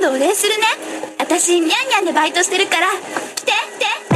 今度お礼するね。私ニャンニャンでバイトしてるから来て来て。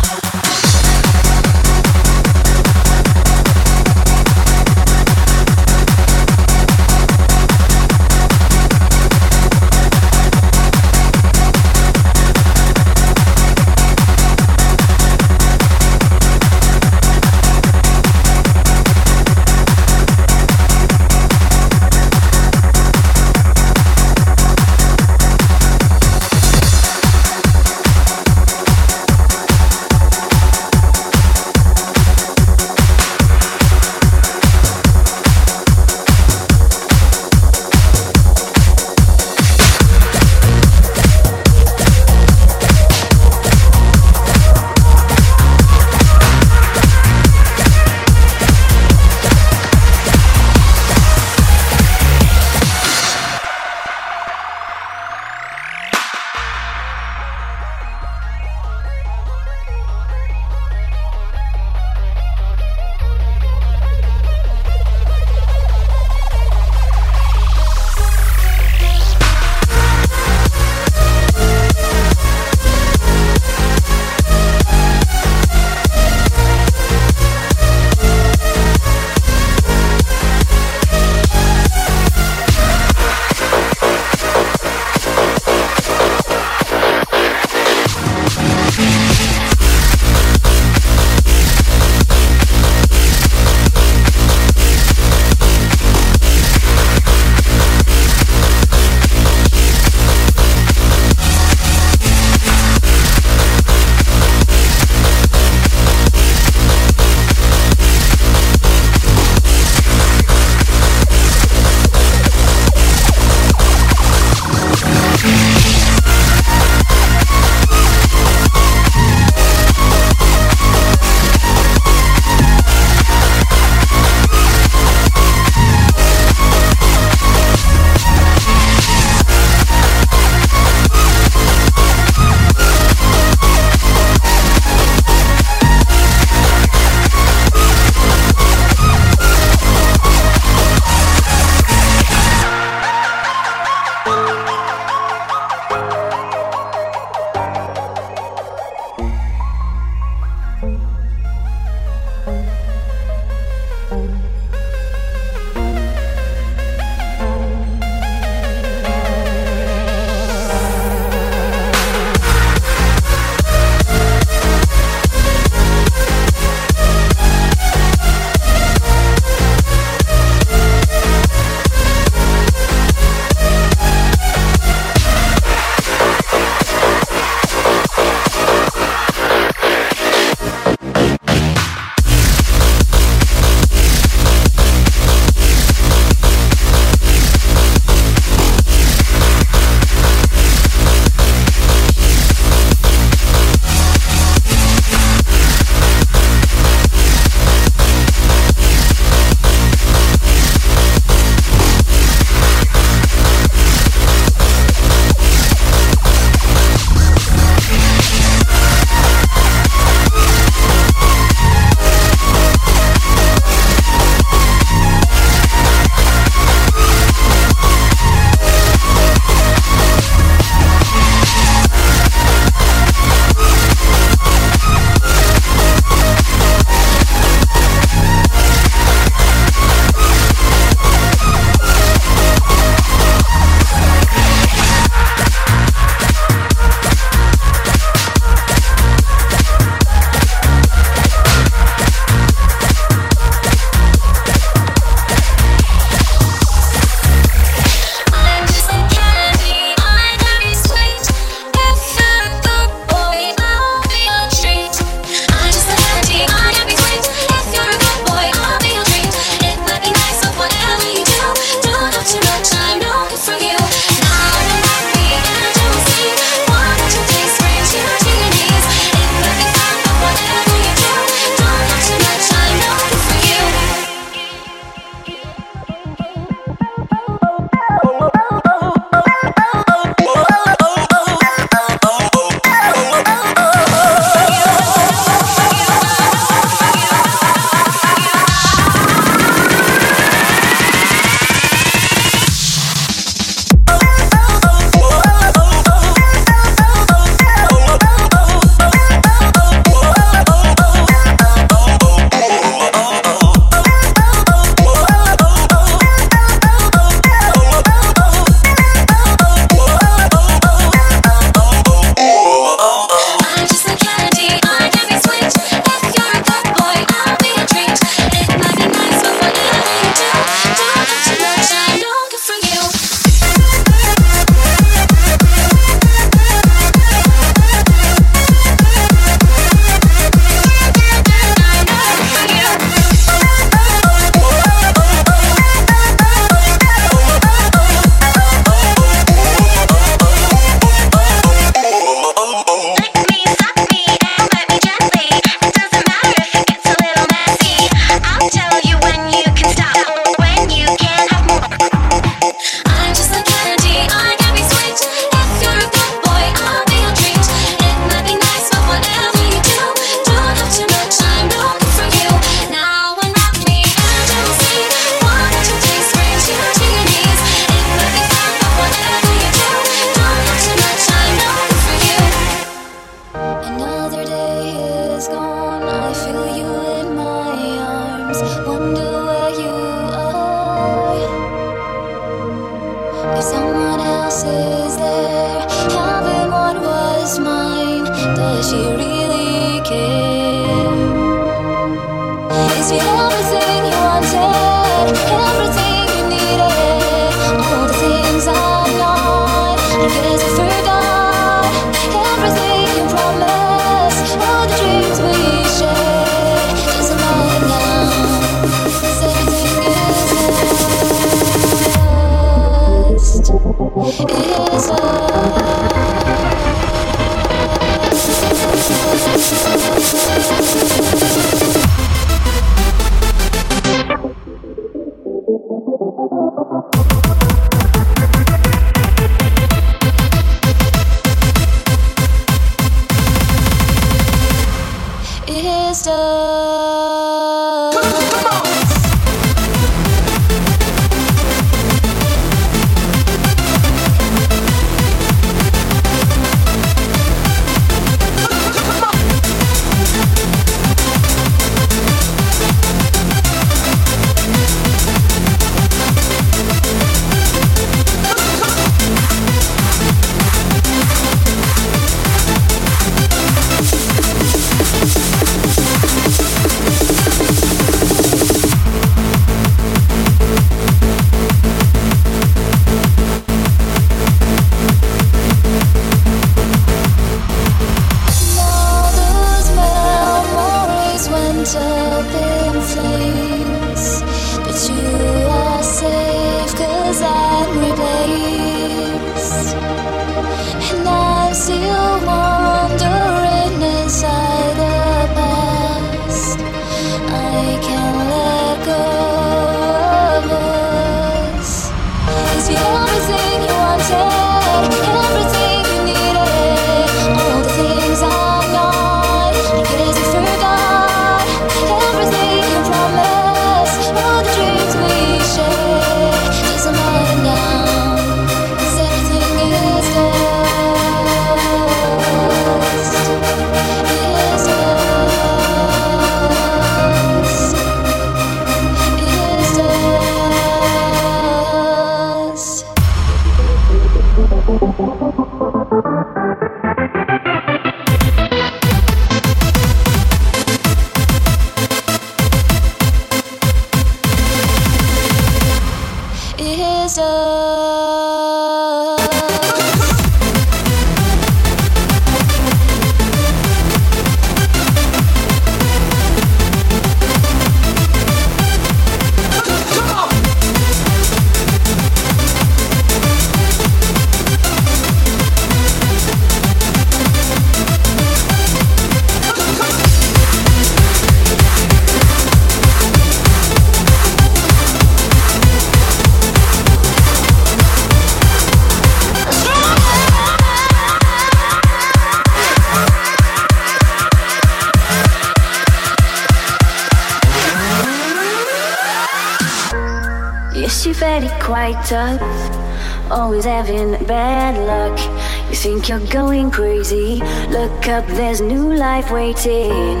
Look up, there's new life waiting.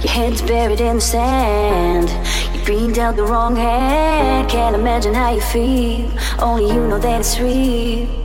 Your head's buried in the sand. You've been dealt the wrong hand. Can't imagine how you feel. Only you know that it's real.